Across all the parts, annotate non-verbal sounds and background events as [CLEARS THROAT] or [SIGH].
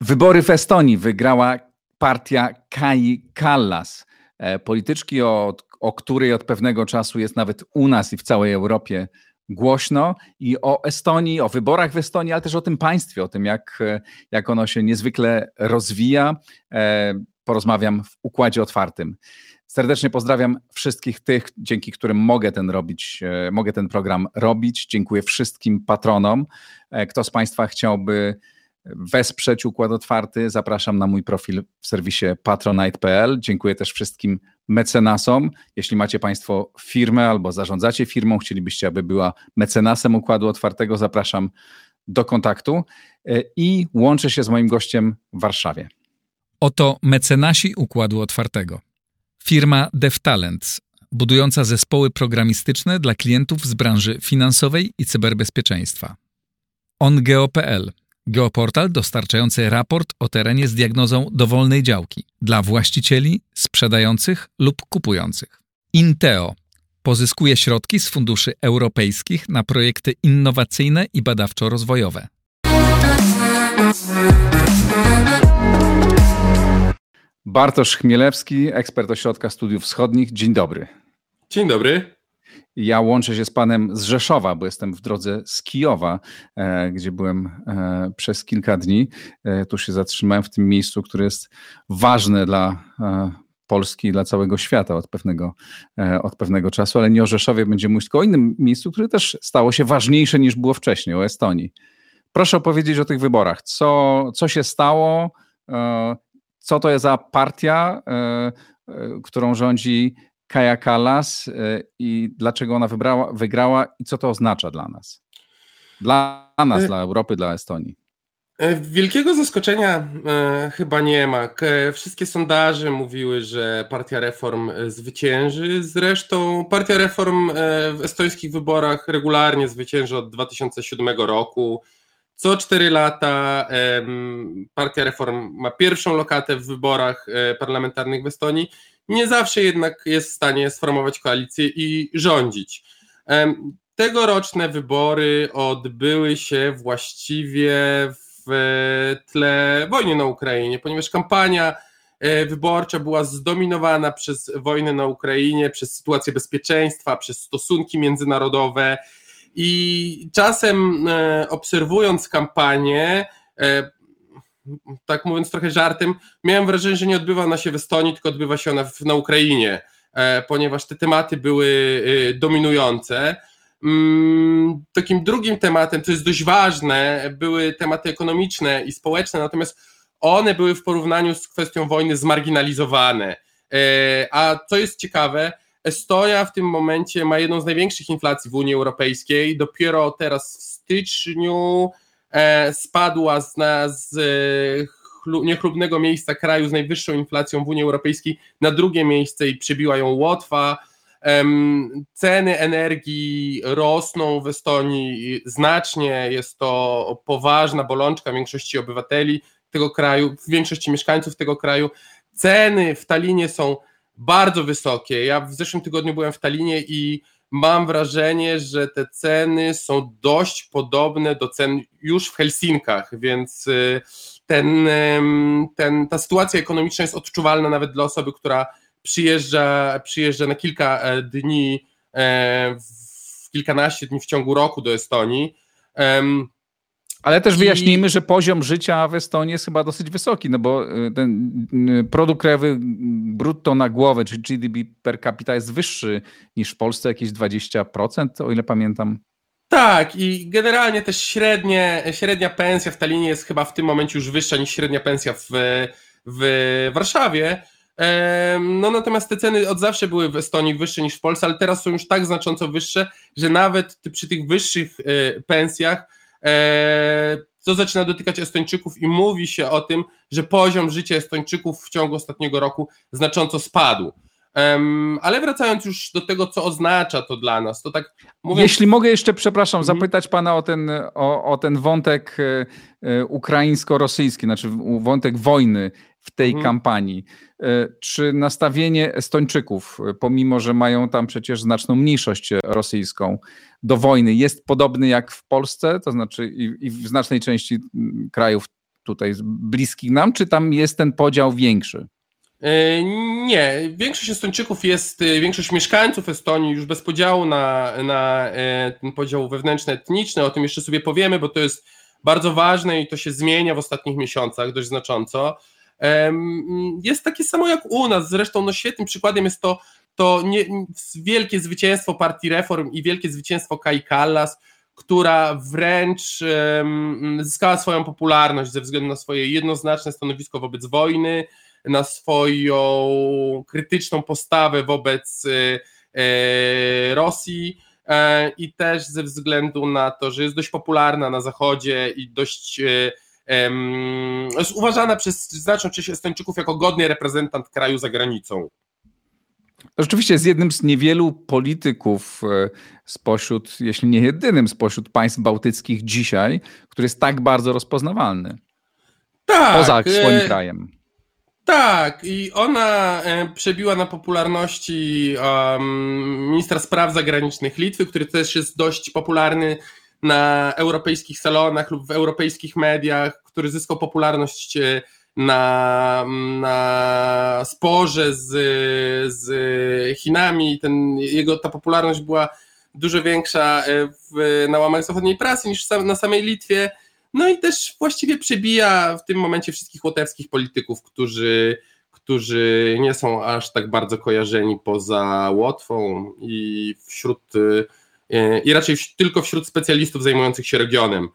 Wybory w Estonii wygrała partia Kai Kallas, e, polityczki, o, o której od pewnego czasu jest nawet u nas i w całej Europie głośno i o Estonii, o wyborach w Estonii, ale też o tym państwie, o tym, jak, jak ono się niezwykle rozwija. E, porozmawiam w układzie otwartym. Serdecznie pozdrawiam wszystkich tych, dzięki którym mogę ten robić, e, mogę ten program robić. Dziękuję wszystkim patronom. Kto z Państwa chciałby wesprzeć Układ Otwarty, zapraszam na mój profil w serwisie patronite.pl. Dziękuję też wszystkim mecenasom. Jeśli macie Państwo firmę albo zarządzacie firmą, chcielibyście, aby była mecenasem Układu Otwartego, zapraszam do kontaktu e, i łączę się z moim gościem w Warszawie. Oto mecenasi Układu Otwartego. Firma DevTalents, budująca zespoły programistyczne dla klientów z branży finansowej i cyberbezpieczeństwa. OnGeo.pl Geoportal dostarczający raport o terenie z diagnozą dowolnej działki dla właścicieli, sprzedających lub kupujących. Inteo pozyskuje środki z funduszy europejskich na projekty innowacyjne i badawczo-rozwojowe. Bartosz Chmielewski, ekspert Ośrodka Studiów Wschodnich. Dzień dobry. Dzień dobry. Ja łączę się z panem z Rzeszowa, bo jestem w drodze z Kijowa, e, gdzie byłem e, przez kilka dni. E, tu się zatrzymałem w tym miejscu, które jest ważne dla Polski i dla całego świata od pewnego, od pewnego czasu, ale nie o Rzeszowie będzie mówić, tylko o innym miejscu, które też stało się ważniejsze niż było wcześniej, o Estonii. Proszę opowiedzieć o tych wyborach. Co, co się stało? Co to jest za partia, którą rządzi Kaja Kalas y, i dlaczego ona wybrała, wygrała i co to oznacza dla nas? Dla nas, y- dla Europy, dla Estonii. Y, wielkiego zaskoczenia e, chyba nie ma. Wszystkie sondaże mówiły, że Partia Reform zwycięży. Zresztą Partia Reform w estońskich wyborach regularnie zwycięży od 2007 roku. Co cztery lata Partia Reform ma pierwszą lokatę w wyborach parlamentarnych w Estonii nie zawsze jednak jest w stanie sformować koalicję i rządzić. Tegoroczne wybory odbyły się właściwie w tle wojny na Ukrainie, ponieważ kampania e, wyborcza była zdominowana przez wojnę na Ukrainie, przez sytuację bezpieczeństwa, przez stosunki międzynarodowe i czasem e, obserwując kampanię, e, tak mówiąc trochę żartem, miałem wrażenie, że nie odbywa ona się w Estonii, tylko odbywa się ona w, na Ukrainie, e, ponieważ te tematy były e, dominujące. Mm, takim drugim tematem, co jest dość ważne, były tematy ekonomiczne i społeczne, natomiast one były w porównaniu z kwestią wojny zmarginalizowane. E, a co jest ciekawe, Estonia w tym momencie ma jedną z największych inflacji w Unii Europejskiej. Dopiero teraz w styczniu spadła z, z e, niechlubnego miejsca kraju z najwyższą inflacją w Unii Europejskiej na drugie miejsce i przybiła ją Łotwa. Ceny energii rosną w Estonii znacznie, jest to poważna bolączka większości obywateli tego kraju, większości mieszkańców tego kraju. Ceny w Talinie są bardzo wysokie. Ja w zeszłym tygodniu byłem w Talinie i mam wrażenie, że te ceny są dość podobne do cen już w Helsinkach, więc y, ten, ten, ta sytuacja ekonomiczna jest odczuwalna nawet dla osoby, która przyjeżdża, przyjeżdża na kilka e, dni, e, w kilkanaście dni w ciągu roku do Estonii. Ale też wyjaśnijmy, I... że poziom życia w Estonii jest chyba dosyć wysoki, no bo y, ten y, produkt krajowy brutto na głowę, czy GDP per capita jest wyższy niż w Polsce, jakieś 20%, o ile pamiętam. Tak, i generalnie też średnie, średnia pensja w Talinie jest chyba w tym momencie już wyższa niż średnia pensja w, w Warszawie. No natomiast te ceny od zawsze były w Estonii wyższe niż w Polsce, ale teraz są już tak znacząco wyższe, że nawet przy tych wyższych y, pensjach co e, zaczyna dotykać Estończyków i mówi się o tym, że poziom życia Estończyków w ciągu ostatniego roku znacząco spadł. ale wracając już do tego, co oznacza to dla nas, to tak mówiąc... Jeśli mogę jeszcze, przepraszam, mhm. zapytać pana o ten, o, o ten wątek e, e, ukraińsko-rosyjski, znaczy wątek wojny w tej mhm. kampanii. E, czy nastawienie Estończyków, pomimo że mają tam przecież znaczną mniejszość rosyjską, do wojny jest podobny jak w Polsce, to znaczy i, i w znacznej części krajów tutaj bliskich nam, czy tam jest ten podział większy? E, nie, większość Estończyków jest, e, większość mieszkańców Estonii już bez podziału na, na e, ten podział wewnętrzny-etniczny, o tym jeszcze sobie powiemy, bo to jest bardzo ważne i to się zmienia w ostatnich miesiącach dość znacząco. Jest takie samo jak u nas, zresztą no świetnym przykładem jest to, to nie, wielkie zwycięstwo partii Reform i wielkie zwycięstwo Kai Kallas, która wręcz um, zyskała swoją popularność ze względu na swoje jednoznaczne stanowisko wobec wojny, na swoją krytyczną postawę wobec e, e, Rosji e, i też ze względu na to, że jest dość popularna na Zachodzie i dość jest uważana przez znaczną część Estończyków jako godny reprezentant kraju za granicą. Rzeczywiście jest jednym z niewielu polityków spośród, jeśli nie jedynym spośród państw bałtyckich dzisiaj, który jest tak bardzo rozpoznawalny. Tak. Poza swoim krajem. Tak, i ona e, przebiła na popularności um, ministra spraw zagranicznych Litwy, który też jest dość popularny na europejskich salonach lub w europejskich mediach, który zyskał popularność e, na, na sporze z, z Chinami. Ten, jego ta popularność była dużo większa e, w, na łamach zachodniej prasy niż na samej Litwie. No i też właściwie przebija w tym momencie wszystkich łotewskich polityków, którzy, którzy nie są aż tak bardzo kojarzeni poza Łotwą i wśród e, i raczej tylko wśród specjalistów zajmujących się regionem.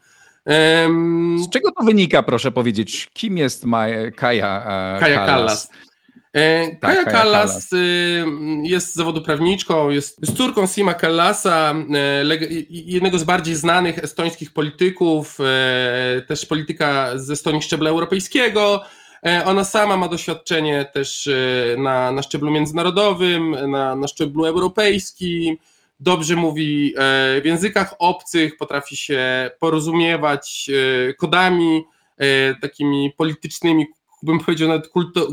Z czego to wynika, proszę powiedzieć? Kim jest Maja, Kaja, e, Kaja Kallas? E, tak, Kaja Kallas y, jest z zawodu prawniczką, jest córką Sima Kallasa, e, jednego z bardziej znanych estońskich polityków, e, też polityka ze Estonii szczebla europejskiego. Ona sama ma doświadczenie też na, na szczeblu międzynarodowym, na, na szczeblu europejskim, dobrze mówi w językach obcych, potrafi się porozumiewać kodami takimi politycznymi, bym powiedział, nawet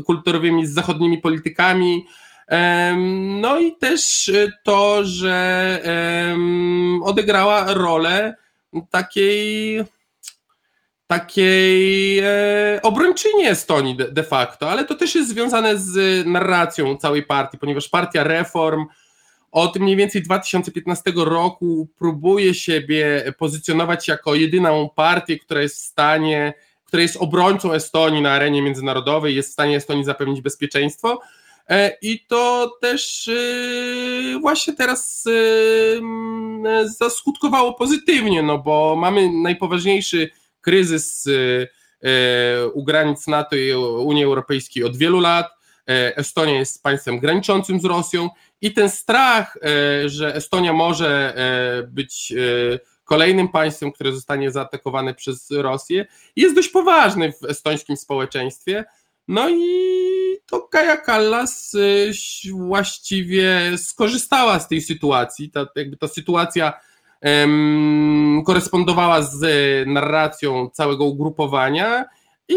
kulturowymi z zachodnimi politykami. No i też e, to, że odegrała rolę takiej takiej e, obrończyni Estonii de, facto, ale to też jest związane z narracją całej partii, ponieważ partia Reform od mniej więcej 2015 roku próbuje siebie pozycjonować jako jedyną partię, która jest w stanie który jest obrońcą Estonii na arenie międzynarodowej, jest w stanie Estonii zapewnić bezpieczeństwo. E, I to też e, właśnie teraz e, zaskutkowało pozytywnie, no bo mamy najpoważniejszy kryzys u granic NATO i Unii Europejskiej od wielu lat. Estonia jest państwem graniczącym z Rosją i ten strach, że Estonia może być kolejnym państwem, które zostanie zaatakowane przez Rosję, jest dość poważny w estońskim społeczeństwie. No i to Kaja Kallas właściwie skorzystała z tej sytuacji. Ta, jakby ta sytuacja korespondowała z narracją całego ugrupowania i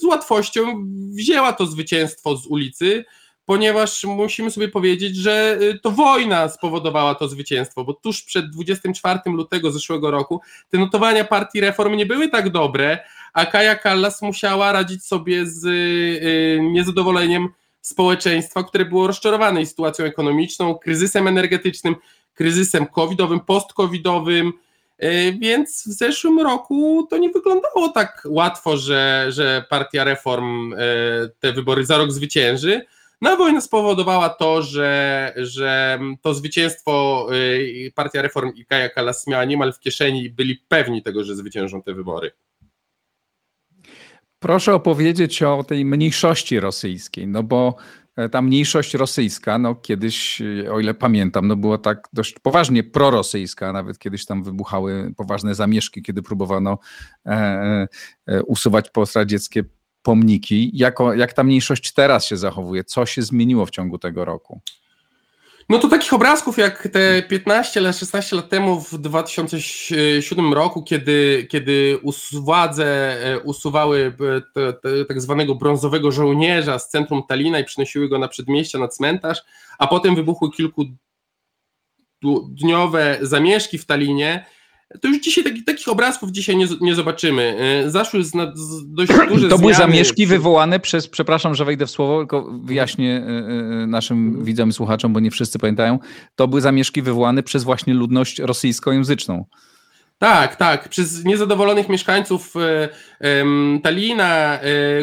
z łatwością wzięła to zwycięstwo z ulicy ponieważ musimy sobie powiedzieć, że y, to wojna spowodowała to zwycięstwo, bo tuż przed 24 lutego zeszłego roku te notowania partii reform nie były tak dobre, a Kaja Kallas musiała radzić sobie z y, niezadowoleniem społeczeństwa, które było rozczarowane sytuacją ekonomiczną, kryzysem energetycznym, kryzysem covidowym, post-covidowym, y, więc w zeszłym roku to nie wyglądało tak łatwo, że, że partia reform te wybory za rok zwycięży. No, wojna spowodowała to, że, że to zwycięstwo y, Partia Reform i Kaja Kalas miała niemal w kieszeni i byli pewni tego, że zwyciężą te wybory. Proszę opowiedzieć o tej mniejszości rosyjskiej, no bo e, ta mniejszość rosyjska, no kiedyś, e, o ile pamiętam, no było tak dość poważnie prorosyjska, nawet kiedyś tam wybuchały poważne zamieszki, kiedy próbowano e, e, usuwać postradzieckie pomniki. Jako, jak ta mniejszość teraz się zachowuje? Co się zmieniło w ciągu tego roku? No to takich obrazków jak te 15 lat, 16 lat temu w 2007 roku, kiedy, kiedy władze e, usuwały e, te, te, tak zwanego brązowego żołnierza z centrum Talina i przynosiły go na przedmieścia, na cmentarz, a potem wybuchły kilkudniowe zamieszki w Talinie, to już dzisiaj taki, takich obrazków dzisiaj nie, nie zobaczymy. E, zaszły z, z dość [CLEARS THROAT] duże To były zamieszki wywołane przez, przepraszam, że wejdę w słowo, tylko wyjaśnię e, e, naszym mhm. widzom i słuchaczom, bo nie wszyscy pamiętają. To były zamieszki wywołane przez właśnie ludność rosyjskojęzyczną. Tak, tak, przez niezadowolonych mieszkańców um, Talina,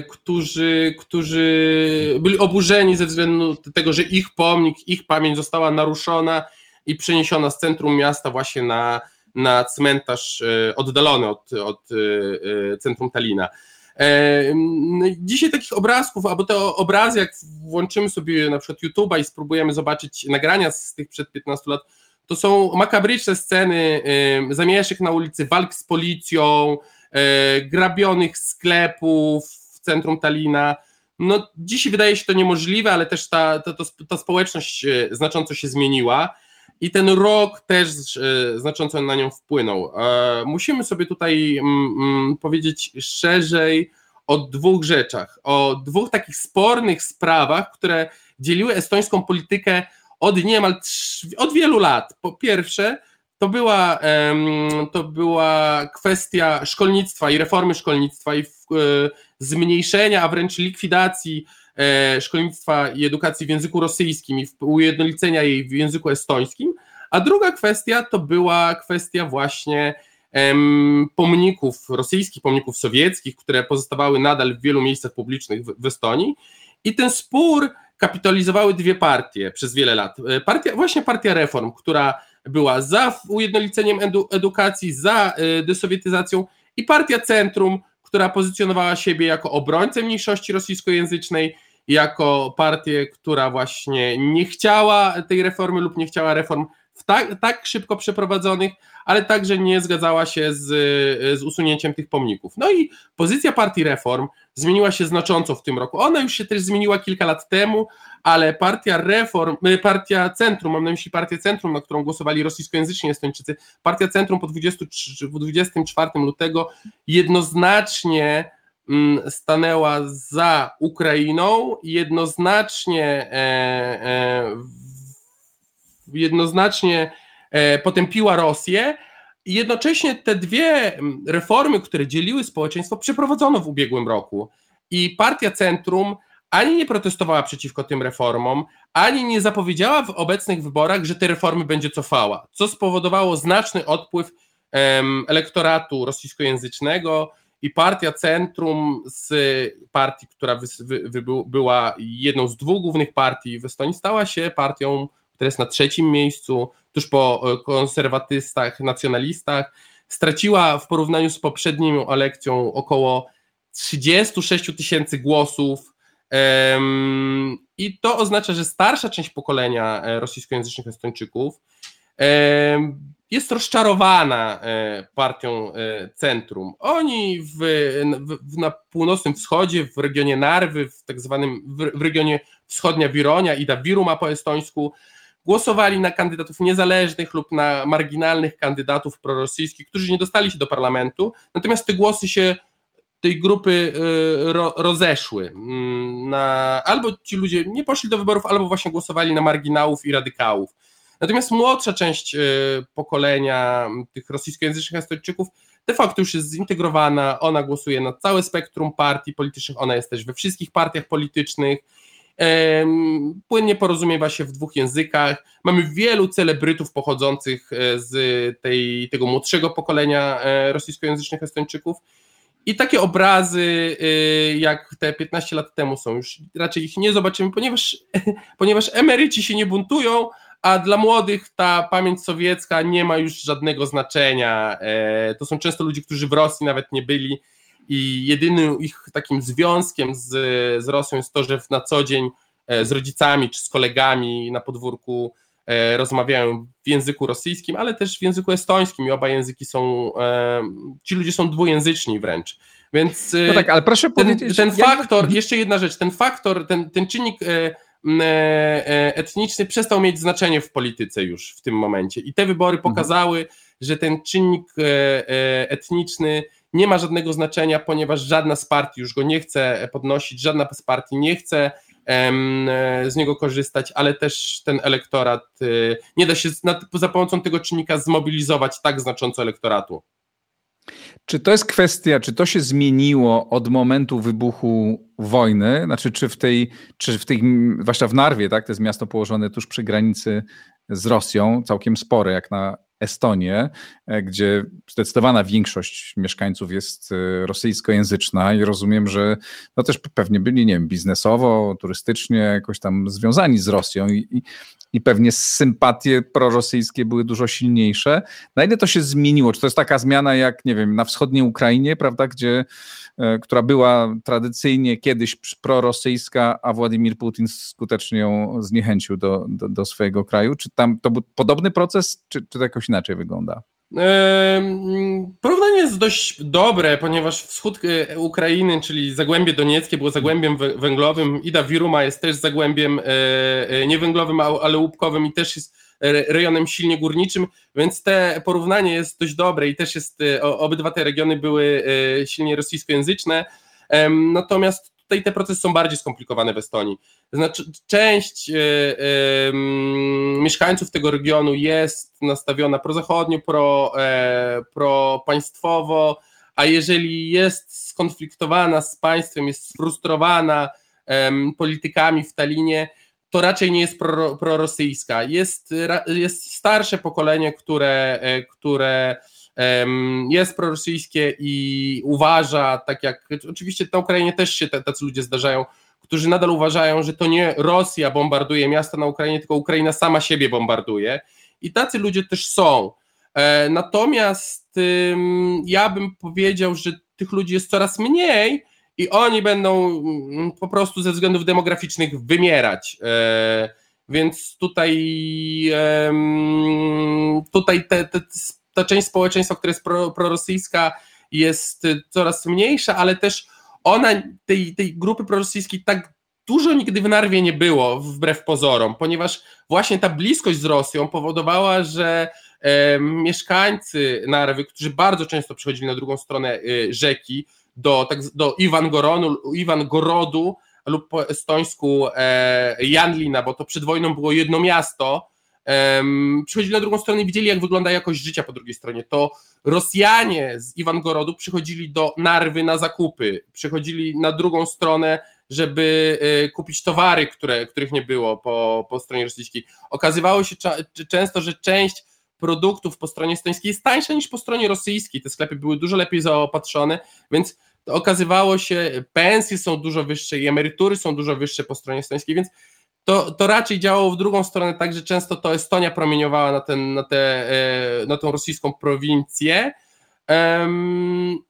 którzy, którzy byli oburzeni ze względu na tego, że ich pomnik, ich pamięć została naruszona i przeniesiona z centrum miasta właśnie na, na cmentarz e, oddalony od, od e, e, centrum Talina. Dzisiaj takich obrazków, albo te obrazy, jak włączymy sobie na przykład YouTube'a i spróbujemy zobaczyć nagrania z tych przed 15 lat, to są makabryczne sceny zamieszek na ulicy, walk z policją, grabionych sklepów w centrum Talina. No, dzisiaj wydaje się to niemożliwe, ale też ta, ta, ta społeczność znacząco się zmieniła i ten rok też e, znacząco na nią wpłynął. E, musimy sobie tutaj mm, mm, powiedzieć szerzej o dwóch rzeczach, o dwóch takich spornych sprawach, które dzieliły estońską politykę od niemal od wielu lat. Po pierwsze, to była, to była kwestia szkolnictwa i reformy szkolnictwa i e, zmniejszenia, a wręcz likwidacji szkolnictwa i edukacji w języku rosyjskim i ujednolicenia jej w języku estońskim, a druga kwestia to była kwestia właśnie pomników rosyjskich, pomników sowieckich, które pozostawały nadal w wielu miejscach publicznych w, Estonii i ten spór kapitalizowały dwie partie przez wiele lat. E, partia, właśnie partia Reform, która była za ujednoliceniem edu, edukacji, za e, desowietyzacją i partia Centrum, która pozycjonowała siebie jako obrońcę mniejszości rosyjskojęzycznej jako partię, która właśnie nie chciała tej reformy lub nie chciała reform tak, tak szybko przeprowadzonych, ale także nie zgadzała się z, z usunięciem tych pomników. No i pozycja partii reform zmieniła się znacząco w tym roku. Ona już się też zmieniła kilka lat temu, ale partia reform, y, partia centrum, mam na myśli partię centrum, na którą głosowali rosyjskojęzyczni Estończycy, partia centrum po 23, 24 lutego jednoznacznie stanęła za Ukrainą, jednoznacznie, e, e, jednoznacznie e, potępiła Rosję. I jednocześnie te dwie mm, reformy, które dzieliły społeczeństwo, przeprowadzono w ubiegłym roku. I partia Centrum ani nie protestowała przeciwko tym reformom, ani nie zapowiedziała w obecnych wyborach, że te reformy będzie cofała, co spowodowało znaczny odpływ elektoratu rosyjskojęzycznego, i partia Centrum z partii, która wy, wy, była jedną z dwóch głównych partii w Estonii, stała się partią, która jest na trzecim miejscu, tuż po e, konserwatystach, nacjonalistach. Straciła w porównaniu z poprzednią elekcją około 36 tysięcy głosów. I to oznacza, że starsza część pokolenia e, rosyjskojęzycznych Estończyków jest rozczarowana e, partią e, centrum. Oni w, w, na północnym wschodzie, w regionie Narwy, w tak zwanym w, w regionie wschodnia Wironia i da Wiruma po estońsku, głosowali na kandydatów niezależnych lub na marginalnych kandydatów prorosyjskich, którzy nie dostali się do parlamentu, natomiast te głosy się tej grupy e, ro, rozeszły. Mm, na, albo ci ludzie nie poszli do wyborów, albo właśnie głosowali na marginałów i radykałów. Natomiast młodsza część e, pokolenia tych rosyjskojęzycznych Estończyków de facto już jest zintegrowana, ona głosuje na całe spektrum partii politycznych, ona jest też we wszystkich partiach politycznych, płynnie porozumiewa się w dwóch językach. Mamy wielu celebrytów pochodzących e, z tej, tego młodszego pokolenia e, rosyjskojęzycznych Estończyków. I takie obrazy, jak te 15 lat temu są, już raczej ich nie zobaczymy, ponieważ, [LAUGHS] ponieważ emeryci się nie buntują, a dla młodych ta pamięć sowiecka nie ma już żadnego znaczenia. E, to są często ludzie, którzy w Rosji nawet nie byli i jedynym ich takim związkiem z, z Rosją jest to, że na co dzień e, z rodzicami czy z kolegami na podwórku e, rozmawiają w języku rosyjskim, ale też w języku estońskim i oba języki są, ci ludzie są dwujęzyczni wręcz. Więc no tak, ale proszę ten, powiedzieć. Ten faktor, jeszcze jedna rzecz, ten faktor, ten, ten czynnik etniczny przestał mieć znaczenie w polityce już w tym momencie. I te wybory mhm. pokazały, mhm. że ten czynnik etniczny nie ma żadnego znaczenia, ponieważ żadna z partii już go nie chce podnosić, żadna z partii nie chce z niego korzystać, ale też ten elektorat, nie da się za pomocą tego czynnika zmobilizować tak znacząco elektoratu. Czy to jest kwestia, czy to się zmieniło od momentu wybuchu wojny? Znaczy, czy w tej, czy w tej, zwłaszcza w Narwie, tak, to jest miasto położone tuż przy granicy z Rosją, całkiem spore, jak na Estonię, e, gdzie zdecydowana większość mieszkańców jest e, rosyjskojęzyczna i rozumiem, że no też pewnie byli, nie wiem, biznesowo, turystycznie jakoś tam związani z Rosją i, i, i pewnie sympatie prorosyjskie były dużo silniejsze. Na ile to się zmieniło? Czy to jest taka zmiana jak, nie wiem, na wschodniej Ukrainie, prawda, gdzie E, która była tradycyjnie kiedyś prorosyjska, a Władimir Putin skutecznie ją zniechęcił do, do, do swojego kraju. Czy tam to był podobny proces, czy, czy to jakoś inaczej wygląda? Porównanie jest dość dobre, ponieważ wschód e, Ukrainy, czyli Zagłębie Donieckie było zagłębiem węglowym, Ida Wiruma jest też zagłębiem e, nie węglowym, ale łupkowym i też jest rejonem silnie górniczym, więc te porównanie jest dość dobre i też jest, e, obydwa te regiony były e, silnie rosyjskojęzyczne, natomiast tutaj te procesy są bardziej skomplikowane w Estonii. Znaczy, część y, mieszkańców tego regionu jest nastawiona prozachodnio, pro, e, pro państwowo, a jeżeli jest skonfliktowana z państwem, jest sfrustrowana politykami w Talinie, to raczej nie jest pro, prorosyjska. Jest, jest starsze pokolenie, które, e, które jest prorosyjskie i uważa, tak jak oczywiście na Ukrainie też się tacy ludzie zdarzają, którzy nadal uważają, że to nie Rosja bombarduje miasta na Ukrainie, tylko Ukraina sama siebie bombarduje. I tacy ludzie też są. E, natomiast ja bym powiedział, że tych ludzi jest coraz mniej, i oni będą mm, po prostu ze względów demograficznych wymierać. E, więc tutaj, tutaj te, te, ta część społeczeństwa, która jest pro, prorosyjska, jest coraz mniejsza, ale też ona, tej, tej grupy prorosyjskiej tak dużo nigdy w Narwie nie było, wbrew pozorom, ponieważ właśnie ta bliskość z Rosją powodowała, że e, mieszkańcy Narwy, którzy bardzo często przychodzili na drugą stronę e, rzeki, do, tak, do Iwan, Goronu, Iwan Gorodu lub po estońsku e, Janlina, bo to przed wojną było jedno miasto, przychodzili na drugą stronę i widzieli, jak wygląda jakość życia po drugiej stronie. To Rosjanie z Iwangorodu przychodzili do Narwy na zakupy, przychodzili na drugą stronę, żeby e, kupić towary, które, których nie było po, po stronie rosyjskiej. Okazywało się często, że część produktów po stronie estońskiej jest tańsza niż po stronie rosyjskiej. Te sklepy były dużo lepiej zaopatrzone, więc okazywało się, pensje są dużo wyższe i emerytury są dużo wyższe po stronie estońskiej, więc to, to raczej działało w drugą stronę, tak, że często to Estonia promieniowała na, ten, na, te, e, na tą rosyjską prowincję.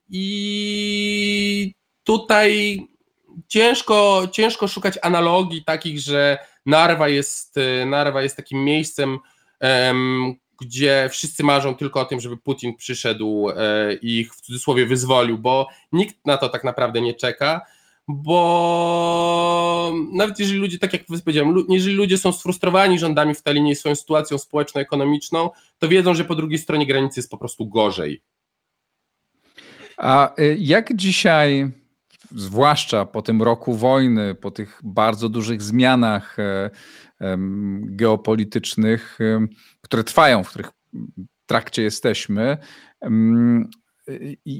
I tutaj ciężko, ciężko szukać analogii takich, że Narwa jest, e, Narwa jest takim miejscem, gdzie wszyscy marzą tylko o tym, żeby Putin przyszedł e, i ich w cudzysłowie wyzwolił, bo nikt na to tak naprawdę nie czeka, bo nawet jeżeli ludzie, tak jak powiedziałem, jeżeli ludzie są sfrustrowani rządami w Talinie i swoją sytuacją społeczno-ekonomiczną, to wiedzą, że po drugiej stronie granicy jest po prostu gorzej. A y, jak dzisiaj, zwłaszcza po tym roku wojny, po tych bardzo dużych zmianach e, geopolitycznych, które trwają, w których trakcie jesteśmy.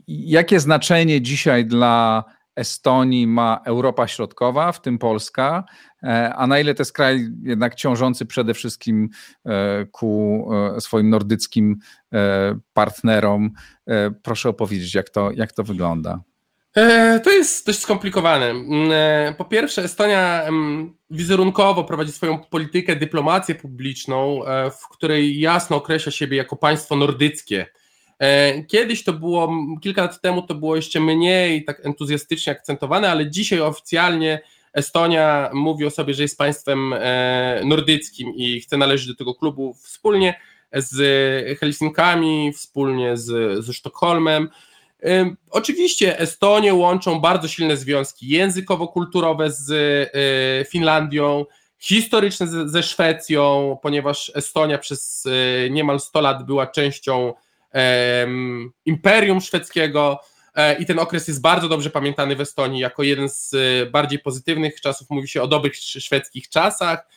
Jakie znaczenie dzisiaj dla Estonii ma Europa Środkowa, w tym Polska, e, a na ile to jest kraj jednak ciążący przede wszystkim e, ku e, swoim nordyckim partnerom. Proszę opowiedzieć, jak to, jak to wygląda. To jest dość skomplikowane. Mm, po pierwsze, Estonia wizerunkowo prowadzi swoją politykę, dyplomację publiczną, w której jasno określa siebie jako państwo nordyckie. Kiedyś to było, kilka lat temu to było jeszcze mniej tak entuzjastycznie akcentowane, ale dzisiaj oficjalnie Estonia mówi o sobie, że jest państwem nordyckim i chce należeć do tego klubu wspólnie z Helsinkami, wspólnie z, ze Sztokholmem. Oczywiście Estonię łączą bardzo silne związki językowo-kulturowe z Finlandią, historyczne ze Szwecją, ponieważ Estonia przez niemal 100 lat była częścią Imperium Szwedzkiego e, i ten okres jest bardzo dobrze pamiętany w Estonii jako jeden z e, bardziej pozytywnych czasów. Mówi się o dobrych szwedzkich czasach.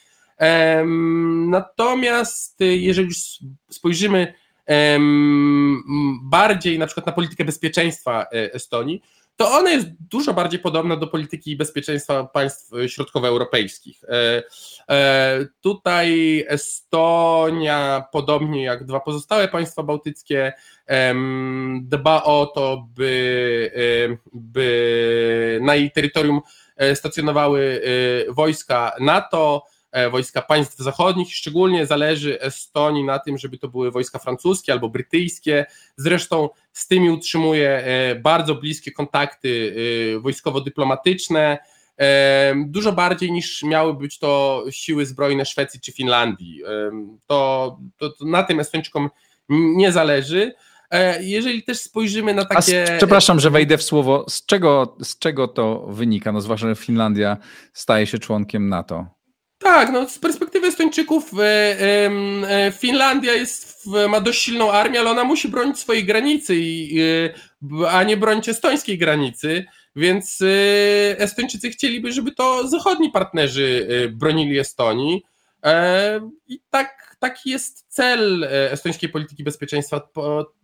Natomiast e, jeżeli już spojrzymy bardziej na przykład na politykę bezpieczeństwa Estonii, to ona jest dużo bardziej podobna do polityki bezpieczeństwa państw środkowoeuropejskich. E, e, tutaj Estonia, podobnie jak dwa pozostałe państwa bałtyckie, dba o to, by, e, by na jej terytorium stacjonowały wojska NATO, E, wojska państw zachodnich. Szczególnie zależy Estonii na tym, żeby to były wojska francuskie albo brytyjskie. Zresztą z tymi utrzymuje e, bardzo bliskie kontakty e, wojskowo-dyplomatyczne. Dużo bardziej niż miały być to siły zbrojne Szwecji czy Finlandii. To, to, to na tym Estończykom nie zależy. Jeżeli też spojrzymy na takie. A przepraszam, że wejdę w słowo. Z czego, z czego to wynika? No, zwłaszcza, że Finlandia staje się członkiem NATO. Tak, no z perspektywy Estończyków e, e, Finlandia jest, ma dość silną armię, ale ona musi bronić swojej granicy, e, a nie bronić estońskiej granicy, więc Estończycy chcieliby, żeby to zachodni partnerzy bronili Estonii. I tak, taki jest cel estońskiej polityki bezpieczeństwa,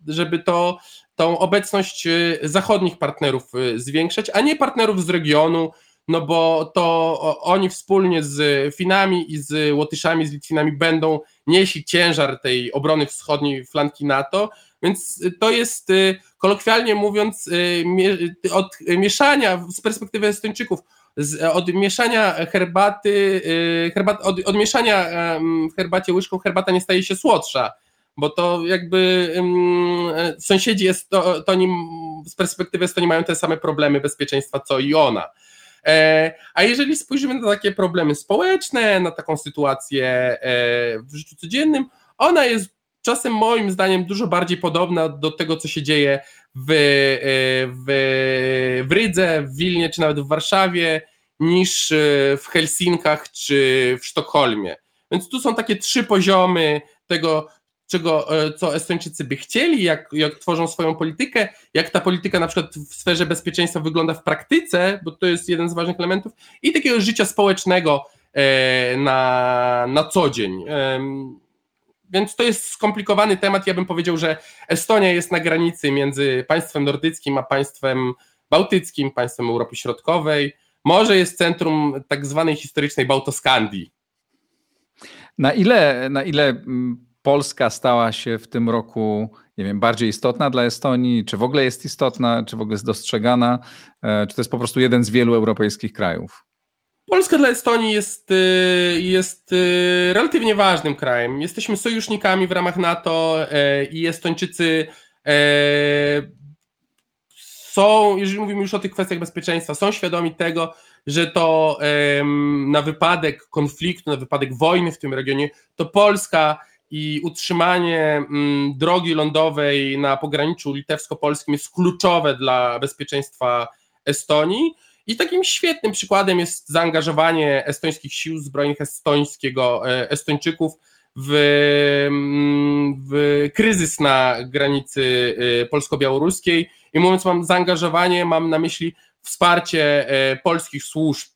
żeby to, tą obecność zachodnich partnerów zwiększać, a nie partnerów z regionu, no bo to oni wspólnie z Finami i z Łotyszami, z Litwinami będą nieśli ciężar tej obrony wschodniej flanki NATO, więc to jest y, kolokwialnie mówiąc y, od mieszania z perspektywy Estończyków, od mieszania herbaty, y, herbat, od, od mieszania w herbacie łyżką herbata nie staje się słodsza, bo to jakby sąsiedzi jest to, to oni z perspektywy Estonii mają te same problemy bezpieczeństwa co i ona. E, a jeżeli spojrzymy na takie problemy społeczne, na taką sytuację e, w życiu codziennym, ona jest czasem moim zdaniem dużo bardziej podobna do tego, co się dzieje w, e, w, w Rydze, w Wilnie, czy nawet w Warszawie, niż w Helsinkach czy w Sztokholmie. Więc tu są takie trzy poziomy tego, czego, e, co Estończycy by chcieli, jak, jak tworzą swoją politykę, jak ta polityka na przykład w sferze bezpieczeństwa wygląda w praktyce, bo to jest jeden z ważnych elementów, i takiego życia społecznego e, na, na co dzień. Więc to jest skomplikowany temat. Ja bym powiedział, że Estonia jest na granicy między państwem nordyckim a państwem bałtyckim, państwem Europy Środkowej. Może jest centrum tak zwanej historycznej Bałtoskandii. Na ile, na ile mm, Polska stała się w tym roku, nie wiem, bardziej istotna dla Estonii, czy w ogóle jest istotna, czy w ogóle jest dostrzegana, e, czy to jest po prostu jeden z wielu europejskich krajów? Polska dla Estonii jest, y, jest y, relatywnie ważnym krajem. Jesteśmy sojusznikami w ramach NATO e, i Estończycy e, są, jeżeli mówimy już o tych kwestiach bezpieczeństwa, są świadomi tego, że to na wypadek konfliktu, na wypadek wojny w tym regionie, to Polska i utrzymanie mm, drogi lądowej na pograniczu litewsko-polskim jest kluczowe dla bezpieczeństwa Estonii. I takim świetnym przykładem jest zaangażowanie estońskich sił zbrojnych estońskiego, e, Estończyków w, mm, w kryzys na granicy e, polsko-białoruskiej. I mówiąc mam zaangażowanie, mam na myśli wsparcie e, polskich służb,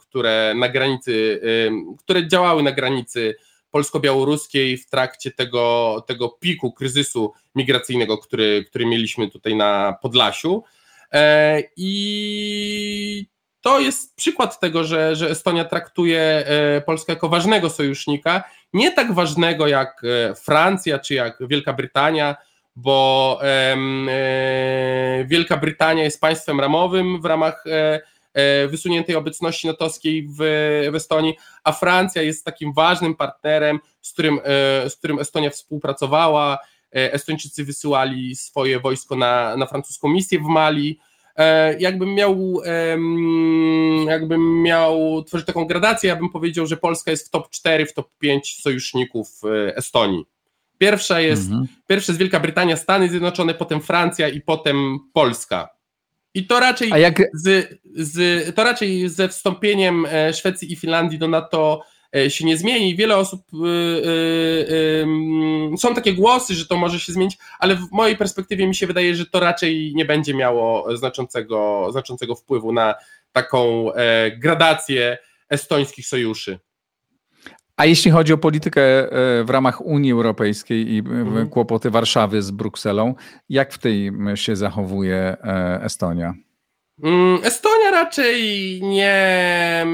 które na granicy, które działały na granicy polsko-białoruskiej w trakcie tego, tego piku kryzysu migracyjnego, który, który mieliśmy tutaj na Podlasiu. E, I to jest przykład tego, że, że Estonia traktuje e, Polskę jako ważnego sojusznika, nie tak ważnego jak e, Francja czy jak Wielka Brytania, bo Wielka Brytania jest państwem ramowym w ramach wysuniętej obecności natowskiej w, w Estonii, a Francja jest takim ważnym partnerem, z którym, e, z którym Estonia współpracowała. E, Estończycy wysyłali swoje wojsko na, na francuską misję w Mali. Jakbym miał, jakbym miał tworzyć taką gradację, ja bym powiedział, że Polska jest w top 4, w top 5 sojuszników Estonii. Pierwsza jest, mhm. pierwsza jest Wielka Brytania, Stany Zjednoczone, potem Francja i potem Polska. I to raczej, jak... z, z, to raczej ze wstąpieniem e, Szwecji i Finlandii do NATO e, się nie zmieni. Wiele osób y, y, y, są takie głosy, że to może się zmienić, ale w mojej perspektywie mi się wydaje, że to raczej nie będzie miało znaczącego, znaczącego wpływu na taką e, gradację estońskich sojuszy. A jeśli chodzi o politykę e, w ramach Unii Europejskiej i mhm. kłopoty Warszawy z Brukselą, jak w tej się zachowuje e, Estonia? Mm, Estonia raczej nie,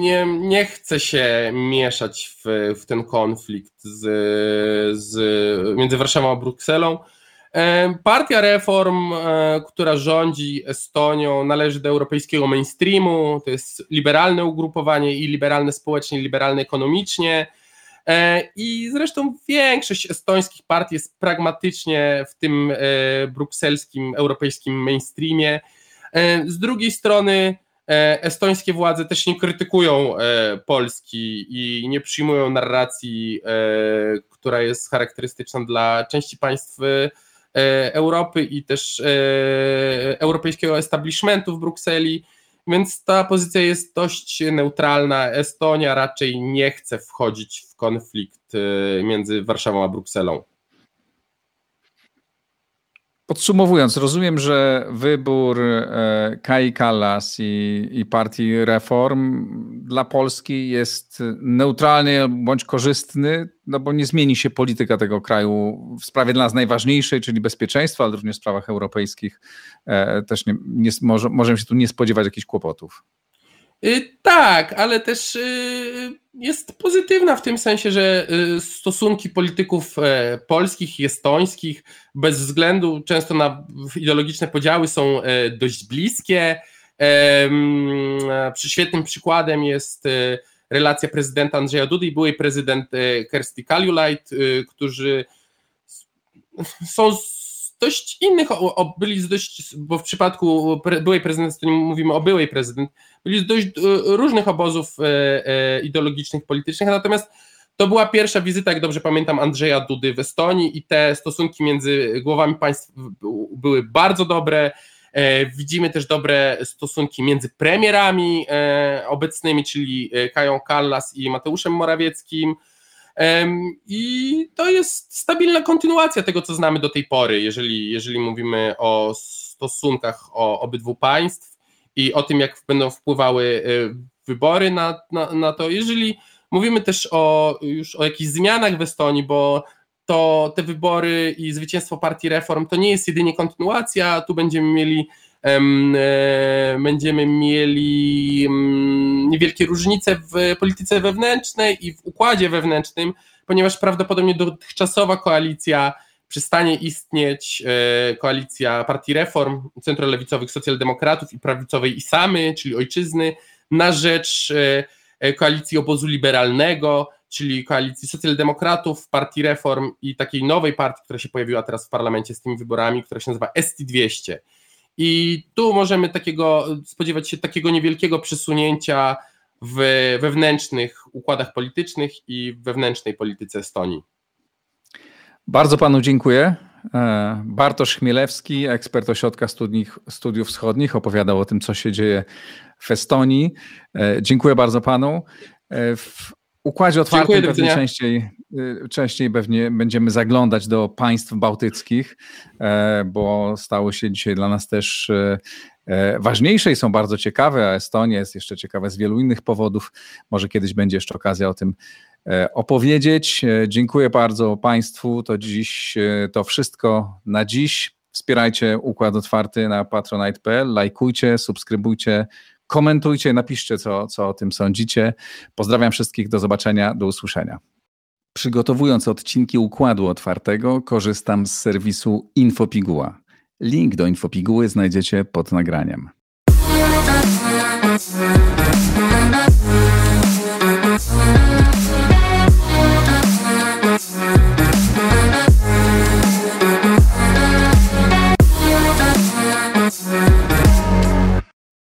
nie, nie chce się mieszać w, w ten konflikt z, z, między Warszawą a Brukselą. E, partia Reform, e, która rządzi Estonią, należy do europejskiego mainstreamu. To jest liberalne ugrupowanie i liberalne społecznie, i liberalne ekonomicznie. E, I zresztą większość estońskich partii jest pragmatycznie w tym brukselskim, europejskim mainstreamie. Z drugiej strony, estońskie władze też nie krytykują Polski i nie przyjmują narracji, która jest charakterystyczna dla części państw Europy i też e, europejskiego establishmentu w Brukseli, więc ta pozycja jest dość neutralna. Estonia raczej nie chce wchodzić w konflikt e, między Warszawą a Brukselą. Podsumowując, rozumiem, że wybór e, Kai Kallas i, i partii Reform dla Polski jest neutralny bądź korzystny, no bo nie zmieni się polityka tego kraju w sprawie dla nas najważniejszej, czyli bezpieczeństwa, ale również w sprawach europejskich. E, też nie, nie, może, możemy się tu nie spodziewać jakichś kłopotów. Y, tak, ale też y, jest pozytywna w tym sensie, że y, stosunki polityków e, polskich i estońskich, bez względu często na ideologiczne podziały, są e, dość bliskie. Świetnym przykładem jest e, relacja prezydenta Andrzeja Dudy i byłej prezydent Kersti Kaljulajt, którzy są dość innych, o, byli z dość, bo w przypadku byłej prezydent, to nie mówimy o byłej prezydent, byli z dość e, różnych obozów e, e, ideologicznych, politycznych, natomiast to była pierwsza wizyta, jak dobrze pamiętam, Andrzeja Dudy w Estonii i te stosunki między głowami państw były bardzo dobre. Widzimy też dobre stosunki między premierami obecnymi, czyli Kają Kallas i Mateuszem Morawieckim. I to jest stabilna kontynuacja tego, co znamy do tej pory, jeżeli, jeżeli mówimy o stosunkach o obydwu państw i o tym, jak będą wpływały y, wybory na, na, na to. Jeżeli mówimy też o już o jakichś zmianach w Estonii, bo to te wybory i zwycięstwo partii Reform to nie jest jedynie kontynuacja, tu będziemy mieli E, będziemy mieli niewielkie różnice w polityce wewnętrznej i w układzie wewnętrznym, ponieważ prawdopodobnie dotychczasowa koalicja przestanie istnieć, e, koalicja partii reform, centrolewicowych socjaldemokratów i prawicowej ISAMY, czyli ojczyzny, na rzecz e, koalicji obozu liberalnego, czyli koalicji socjaldemokratów, partii reform i takiej nowej partii, która się pojawiła teraz w parlamencie z tymi wyborami, która się nazywa ST200. I tu możemy takiego, spodziewać się takiego niewielkiego przesunięcia w wewnętrznych układach politycznych i wewnętrznej polityce Estonii. Bardzo panu dziękuję. E, Bartosz Chmielewski, ekspert Ośrodka Studiów, Wschodnich, opowiadał o tym, co się dzieje w Estonii. E, dziękuję bardzo panu. E, w układzie otwartym pewnie częściej, y, częściej pewnie będziemy zaglądać do państw bałtyckich, e, bo stało się dzisiaj dla nas też e, e, ważniejsze i są bardzo ciekawe, a Estonia jest jeszcze ciekawa z wielu innych powodów. Może kiedyś będzie jeszcze okazja o tym opowiedzieć. Dziękuję bardzo Państwu. To dziś to wszystko na dziś. Wspierajcie Układ Otwarty na patronite.pl, lajkujcie, subskrybujcie, Komentujcie, napiszcie, co, co o tym sądzicie. Pozdrawiam wszystkich, do zobaczenia, do usłyszenia. Przygotowując odcinki Układu Otwartego, korzystam z serwisu Infopiguła. Link do Infopiguły znajdziecie pod nagraniem.